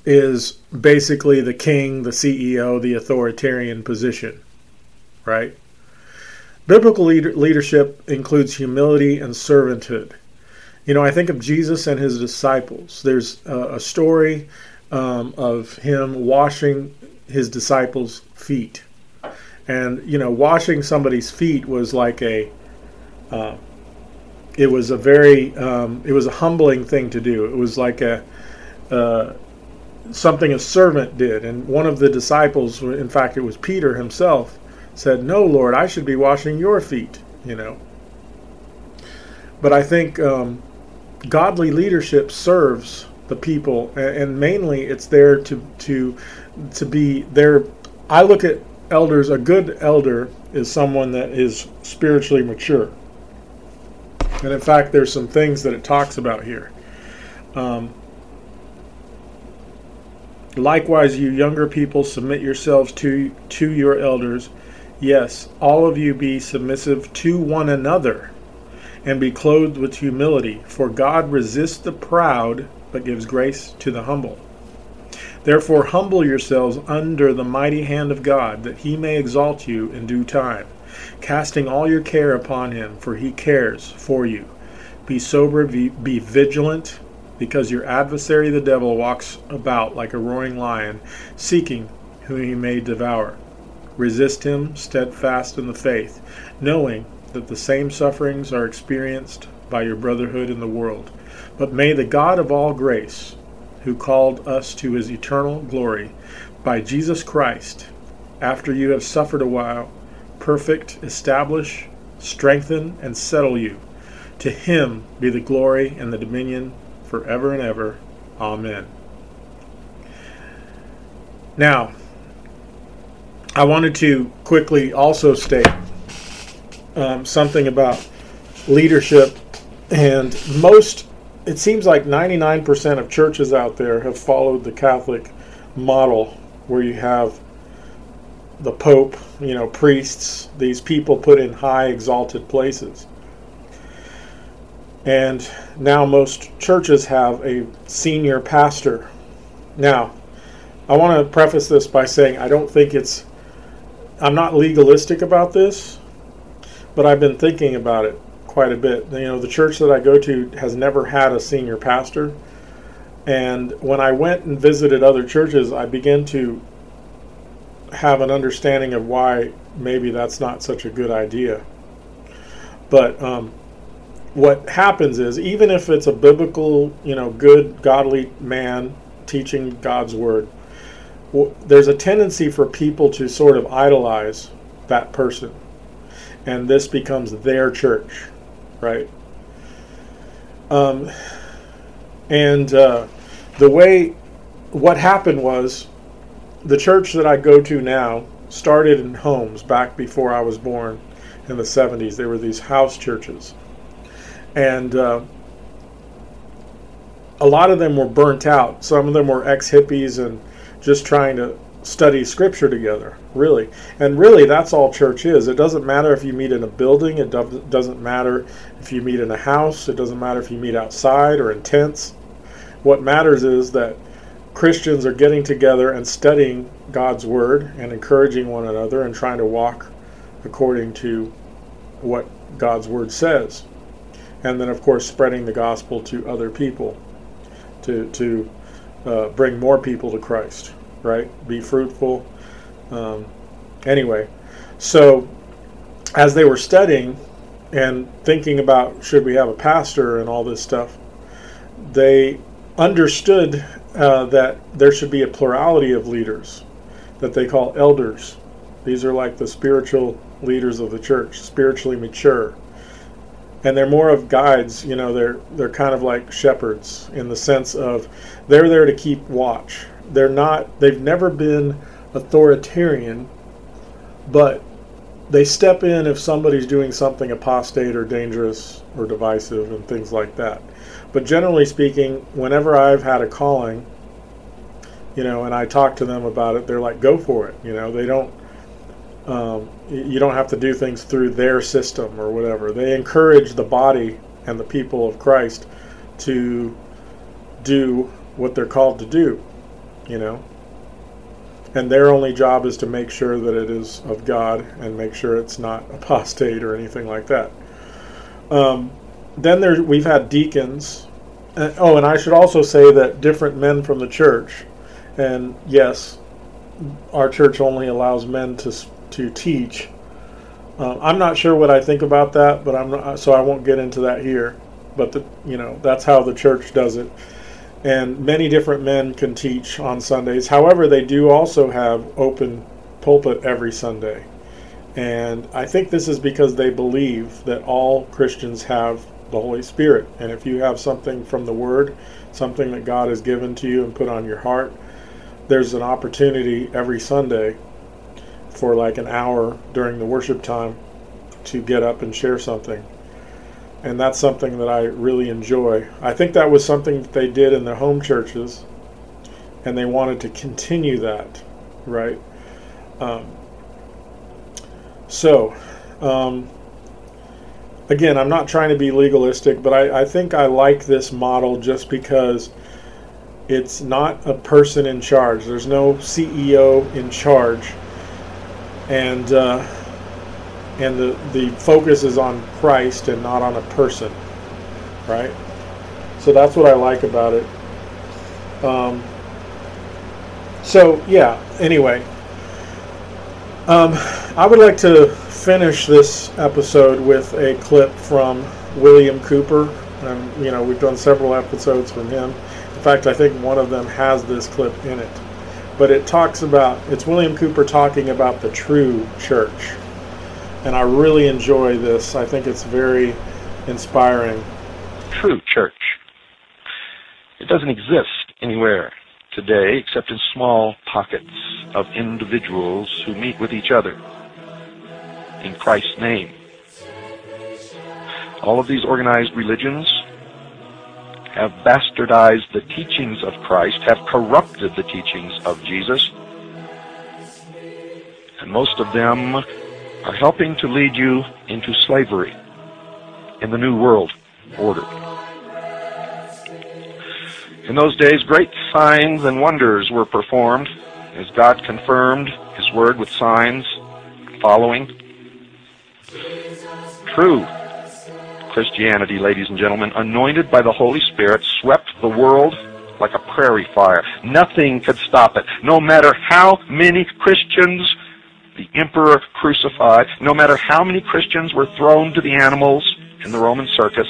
is basically the king the ceo the authoritarian position right? Biblical leader- leadership includes humility and servanthood you know, I think of Jesus and his disciples. There's a, a story um, of him washing his disciples' feet. And, you know, washing somebody's feet was like a, uh, it was a very, um, it was a humbling thing to do. It was like a, uh, something a servant did. And one of the disciples, in fact, it was Peter himself, said, No, Lord, I should be washing your feet, you know. But I think um, godly leadership serves the people, and mainly it's there to to to be there. I look at elders. A good elder is someone that is spiritually mature, and in fact, there's some things that it talks about here. Um, Likewise, you younger people, submit yourselves to to your elders. Yes, all of you be submissive to one another and be clothed with humility, for God resists the proud, but gives grace to the humble. Therefore, humble yourselves under the mighty hand of God, that he may exalt you in due time, casting all your care upon him, for he cares for you. Be sober, be, be vigilant, because your adversary the devil walks about like a roaring lion, seeking whom he may devour. Resist him, steadfast in the faith, knowing that the same sufferings are experienced by your brotherhood in the world. But may the God of all grace, who called us to his eternal glory by Jesus Christ, after you have suffered a while, perfect, establish, strengthen, and settle you. To him be the glory and the dominion forever and ever. Amen. Now, I wanted to quickly also state um, something about leadership, and most, it seems like 99% of churches out there have followed the Catholic model where you have the Pope, you know, priests, these people put in high exalted places. And now most churches have a senior pastor. Now, I want to preface this by saying I don't think it's, I'm not legalistic about this, but I've been thinking about it quite a bit. You know, the church that I go to has never had a senior pastor, And when I went and visited other churches, I began to have an understanding of why maybe that's not such a good idea. But um, what happens is, even if it's a biblical, you know, good, godly man teaching God's word, there's a tendency for people to sort of idolize that person. And this becomes their church, right? Um, and uh, the way, what happened was, the church that I go to now started in homes back before I was born in the 70s. They were these house churches. And uh, a lot of them were burnt out. Some of them were ex hippies and just trying to study scripture together, really. And really, that's all church is. It doesn't matter if you meet in a building, it do- doesn't matter if you meet in a house, it doesn't matter if you meet outside or in tents. What matters is that Christians are getting together and studying God's Word and encouraging one another and trying to walk according to what God's Word says. And then, of course, spreading the gospel to other people to, to uh, bring more people to Christ, right? Be fruitful. Um, anyway, so as they were studying and thinking about should we have a pastor and all this stuff, they understood uh, that there should be a plurality of leaders that they call elders. These are like the spiritual leaders of the church, spiritually mature. And they're more of guides, you know, they're they're kind of like shepherds in the sense of they're there to keep watch. They're not they've never been authoritarian, but they step in if somebody's doing something apostate or dangerous or divisive and things like that. But generally speaking, whenever I've had a calling, you know, and I talk to them about it, they're like, "Go for it." You know, they don't. Um, you don't have to do things through their system or whatever. They encourage the body and the people of Christ to do what they're called to do. You know, and their only job is to make sure that it is of God and make sure it's not apostate or anything like that. Um, then there we've had deacons. Uh, oh, and I should also say that different men from the church, and yes, our church only allows men to to teach. Um, I'm not sure what I think about that, but I'm not, so I won't get into that here. But the you know that's how the church does it, and many different men can teach on Sundays. However, they do also have open pulpit every Sunday. And I think this is because they believe that all Christians have the Holy Spirit. And if you have something from the Word, something that God has given to you and put on your heart, there's an opportunity every Sunday for like an hour during the worship time to get up and share something. And that's something that I really enjoy. I think that was something that they did in their home churches, and they wanted to continue that, right? Um, so, um, again, I'm not trying to be legalistic, but I, I think I like this model just because it's not a person in charge. There's no CEO in charge, and uh, and the the focus is on Christ and not on a person, right? So that's what I like about it. Um, so yeah. Anyway, um, I would like to finish this episode with a clip from William Cooper. And, you know, we've done several episodes from him. In fact, I think one of them has this clip in it. But it talks about, it's William Cooper talking about the true church. And I really enjoy this. I think it's very inspiring. true church. It doesn't exist anywhere today except in small pockets of individuals who meet with each other in Christ's name. All of these organized religions have bastardized the teachings of Christ, have corrupted the teachings of Jesus, and most of them are helping to lead you into slavery in the New World Order. In those days, great signs and wonders were performed as God confirmed His word with signs following. True Christianity, ladies and gentlemen, anointed by the Holy Spirit, swept the world like a prairie fire. Nothing could stop it. No matter how many Christians the emperor crucified, no matter how many Christians were thrown to the animals in the Roman circus,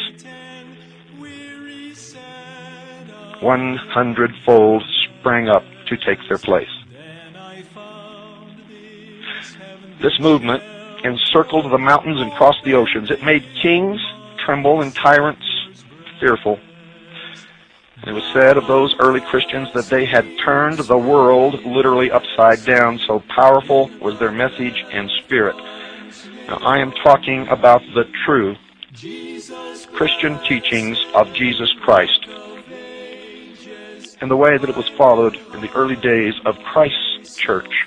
one hundredfold sprang up to take their place. This movement encircled the mountains and crossed the oceans. It made kings tremble and tyrants fearful. It was said of those early Christians that they had turned the world literally upside down, so powerful was their message and spirit. Now, I am talking about the true Christian teachings of Jesus Christ and the way that it was followed in the early days of Christ's church.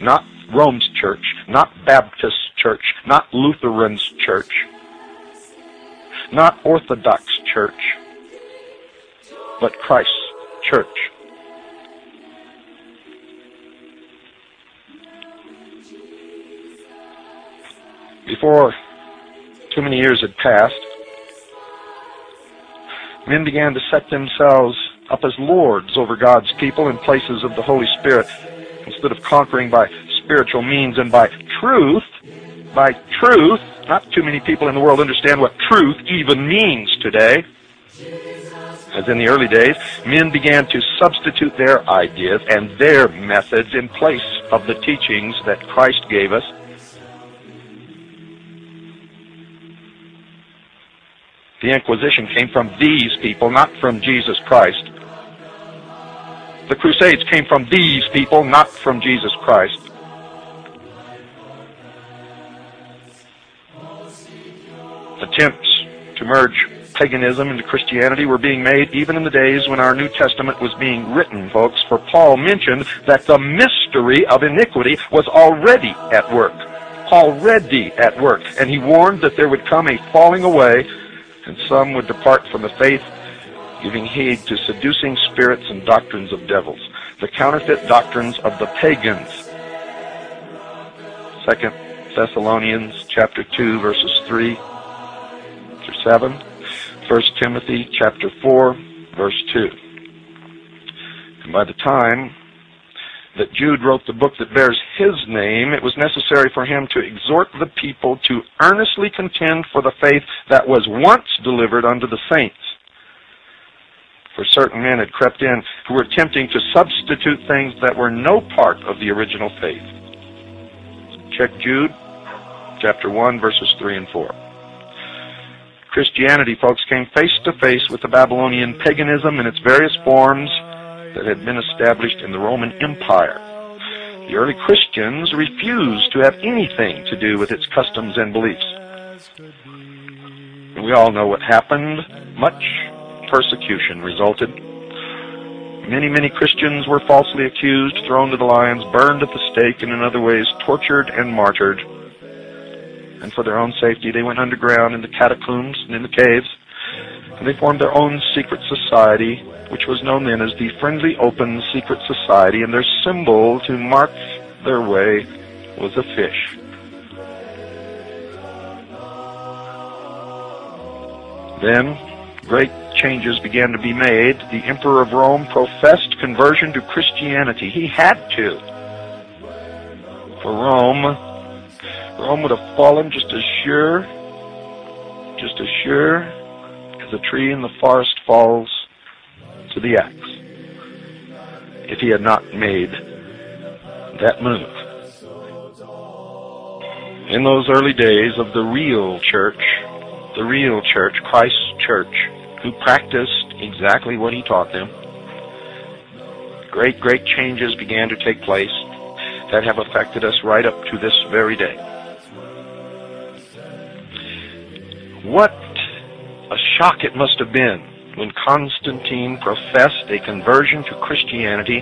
Not Rome's church, not Baptist church, not Lutheran's church, not Orthodox church, but Christ's church. Before too many years had passed, men began to set themselves up as lords over God's people in places of the Holy Spirit instead of conquering by spiritual means and by truth. By truth, not too many people in the world understand what truth even means today. As in the early days, men began to substitute their ideas and their methods in place of the teachings that Christ gave us. The Inquisition came from these people, not from Jesus Christ. The Crusades came from these people, not from Jesus Christ. Attempts to merge paganism into Christianity were being made even in the days when our New Testament was being written, folks, for Paul mentioned that the mystery of iniquity was already at work. Already at work. And he warned that there would come a falling away, and some would depart from the faith, giving heed to seducing spirits and doctrines of devils, the counterfeit doctrines of the pagans. Second Thessalonians chapter 2 verses 3 through 7. 1 Timothy chapter 4 verse 2. And by the time that Jude wrote the book that bears his name, it was necessary for him to exhort the people to earnestly contend for the faith that was once delivered unto the saints. For certain men had crept in who were attempting to substitute things that were no part of the original faith. Check Jude chapter 1 verses 3 and 4. Christianity, folks, came face to face with the Babylonian paganism in its various forms that had been established in the Roman Empire. The early Christians refused to have anything to do with its customs and beliefs. We all know what happened. Much persecution resulted. Many, many Christians were falsely accused, thrown to the lions, burned at the stake, and in other ways tortured and martyred and for their own safety, they went underground in the catacombs and in the caves, and they formed their own secret society, which was known then as the Friendly Open Secret Society, and their symbol to mark their way was a fish. Then, great changes began to be made. The Emperor of Rome professed conversion to Christianity. He had to. For Rome, Rome would have fallen just as sure, just as sure as a tree in the forest falls to the axe. If he had not made that move. In those early days of the real church, the real church, Christ's church, who practiced exactly what he taught them, great, great changes began to take place that have affected us right up to this very day. What a shock it must have been when Constantine professed a conversion to Christianity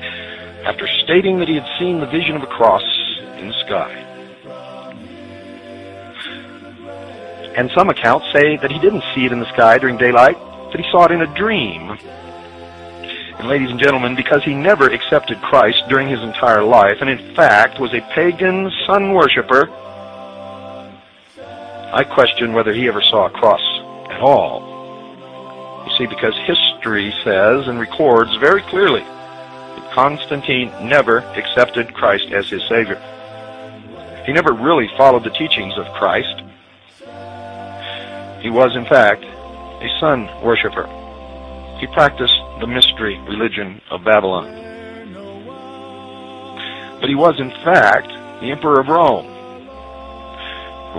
after stating that he had seen the vision of a cross in the sky. And some accounts say that he didn't see it in the sky during daylight, that he saw it in a dream. And ladies and gentlemen, because he never accepted Christ during his entire life, and in fact was a pagan sun worshiper, I question whether he ever saw a cross at all. You see, because history says and records very clearly that Constantine never accepted Christ as his Savior. He never really followed the teachings of Christ. He was, in fact, a sun worshiper. He practiced the mystery religion of Babylon. But he was, in fact, the Emperor of Rome.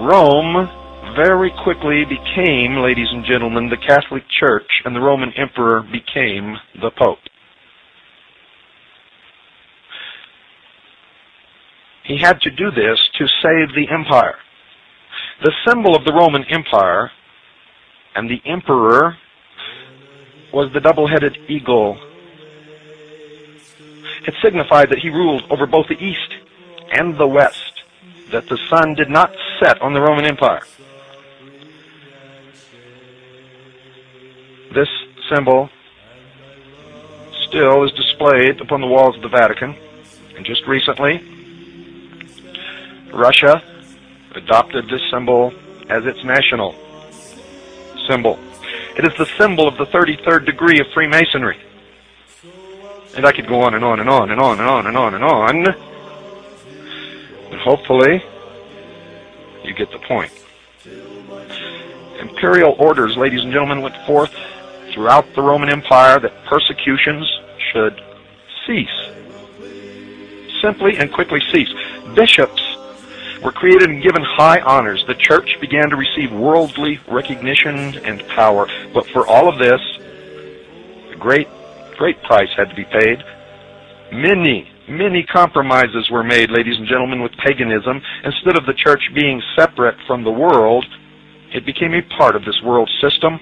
Rome very quickly became, ladies and gentlemen, the Catholic Church, and the Roman Emperor became the Pope. He had to do this to save the empire. The symbol of the Roman Empire and the emperor was the double-headed eagle. It signified that he ruled over both the east and the west, that the sun did not set on the Roman Empire. This symbol still is displayed upon the walls of the Vatican, and just recently, Russia adopted this symbol as its national symbol. It is the symbol of the 33rd degree of Freemasonry. And I could go on and on and on and on and on and on and on. But hopefully, you get the point. Imperial orders, ladies and gentlemen, went forth throughout the Roman Empire that persecutions should cease. Simply and quickly cease. Bishops were created and given high honors. The church began to receive worldly recognition and power. But for all of this, a great, great price had to be paid. Many, many compromises were made, ladies and gentlemen, with paganism. Instead of the church being separate from the world, it became a part of this world system.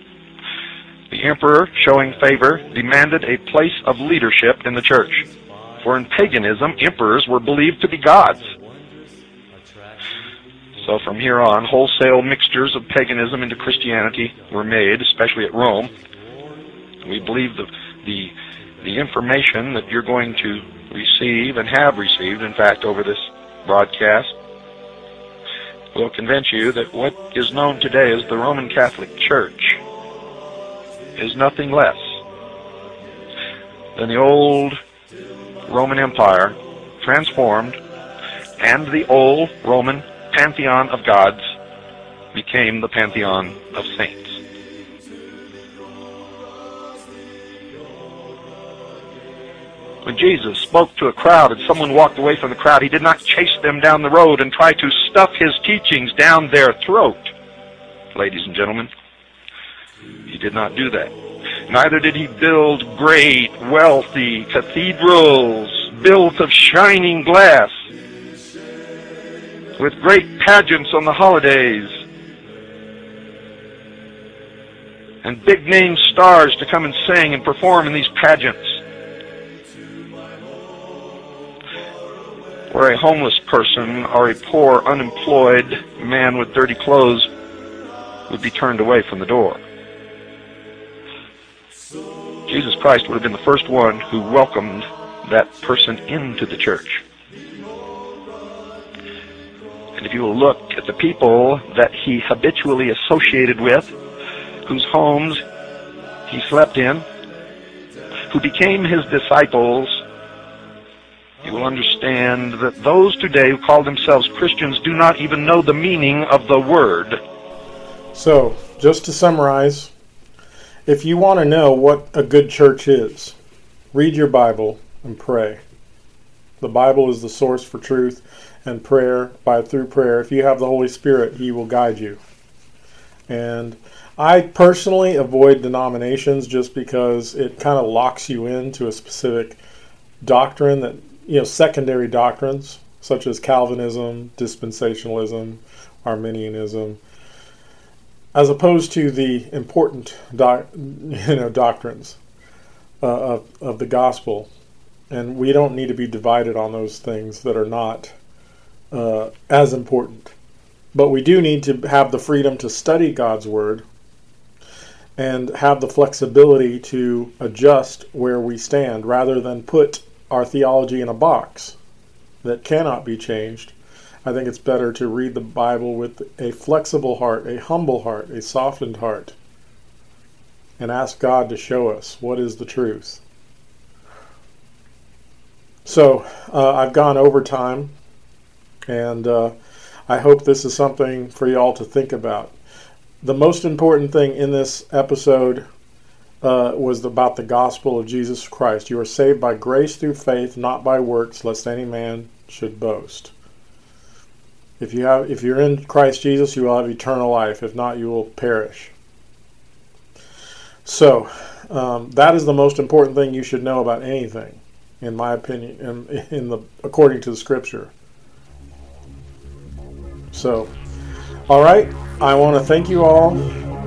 The emperor, showing favor, demanded a place of leadership in the church. For in paganism, emperors were believed to be gods. So from here on, wholesale mixtures of paganism into Christianity were made, especially at Rome. We believe the, the, the information that you're going to receive and have received, in fact, over this broadcast, will convince you that what is known today as the Roman Catholic Church is nothing less than the old Roman Empire transformed and the old Roman pantheon of gods became the pantheon of saints. When Jesus spoke to a crowd and someone walked away from the crowd, he did not chase them down the road and try to stuff his teachings down their throat. Ladies and gentlemen, did not do that. Neither did he build great, wealthy cathedrals built of shining glass with great pageants on the holidays and big name stars to come and sing and perform in these pageants. Where a homeless person or a poor, unemployed man with dirty clothes would be turned away from the door. Jesus Christ would have been the first one who welcomed that person into the church. And if you will look at the people that he habitually associated with, whose homes he slept in, who became his disciples, you will understand that those today who call themselves Christians do not even know the meaning of the word. So, just to summarize, if you want to know what a good church is, read your Bible and pray. The Bible is the source for truth and prayer by through prayer. If you have the Holy Spirit, He will guide you. And I personally avoid denominations just because it kind of locks you into a specific doctrine that you know secondary doctrines such as Calvinism, dispensationalism, Arminianism, as opposed to the important doc, you know doctrines uh, of of the gospel. And we don't need to be divided on those things that are not uh, as important. But we do need to have the freedom to study God's Word and have the flexibility to adjust where we stand rather than put our theology in a box that cannot be changed. I think it's better to read the Bible with a flexible heart, a humble heart, a softened heart, and ask God to show us what is the truth. So uh, I've gone over time, and uh, I hope this is something for y'all to think about. The most important thing in this episode uh, was about the gospel of Jesus Christ. You are saved by grace through faith, not by works, lest any man should boast. If you have, if you're in Christ Jesus, you will have eternal life. If not, you will perish. So, um, that is the most important thing you should know about anything, in my opinion, in, in the according to the Scripture. So, all right, I want to thank you all,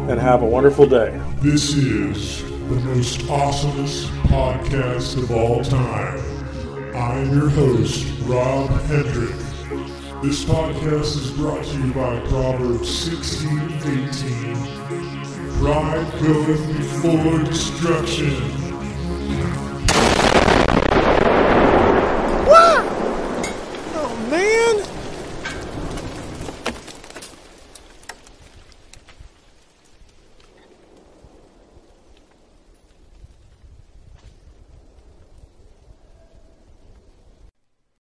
and have a wonderful day. This is the most awesomest podcast of all time. I am your host, Rob Hendrick. This podcast is brought to you by Proverbs 16 18. Pride goeth before destruction.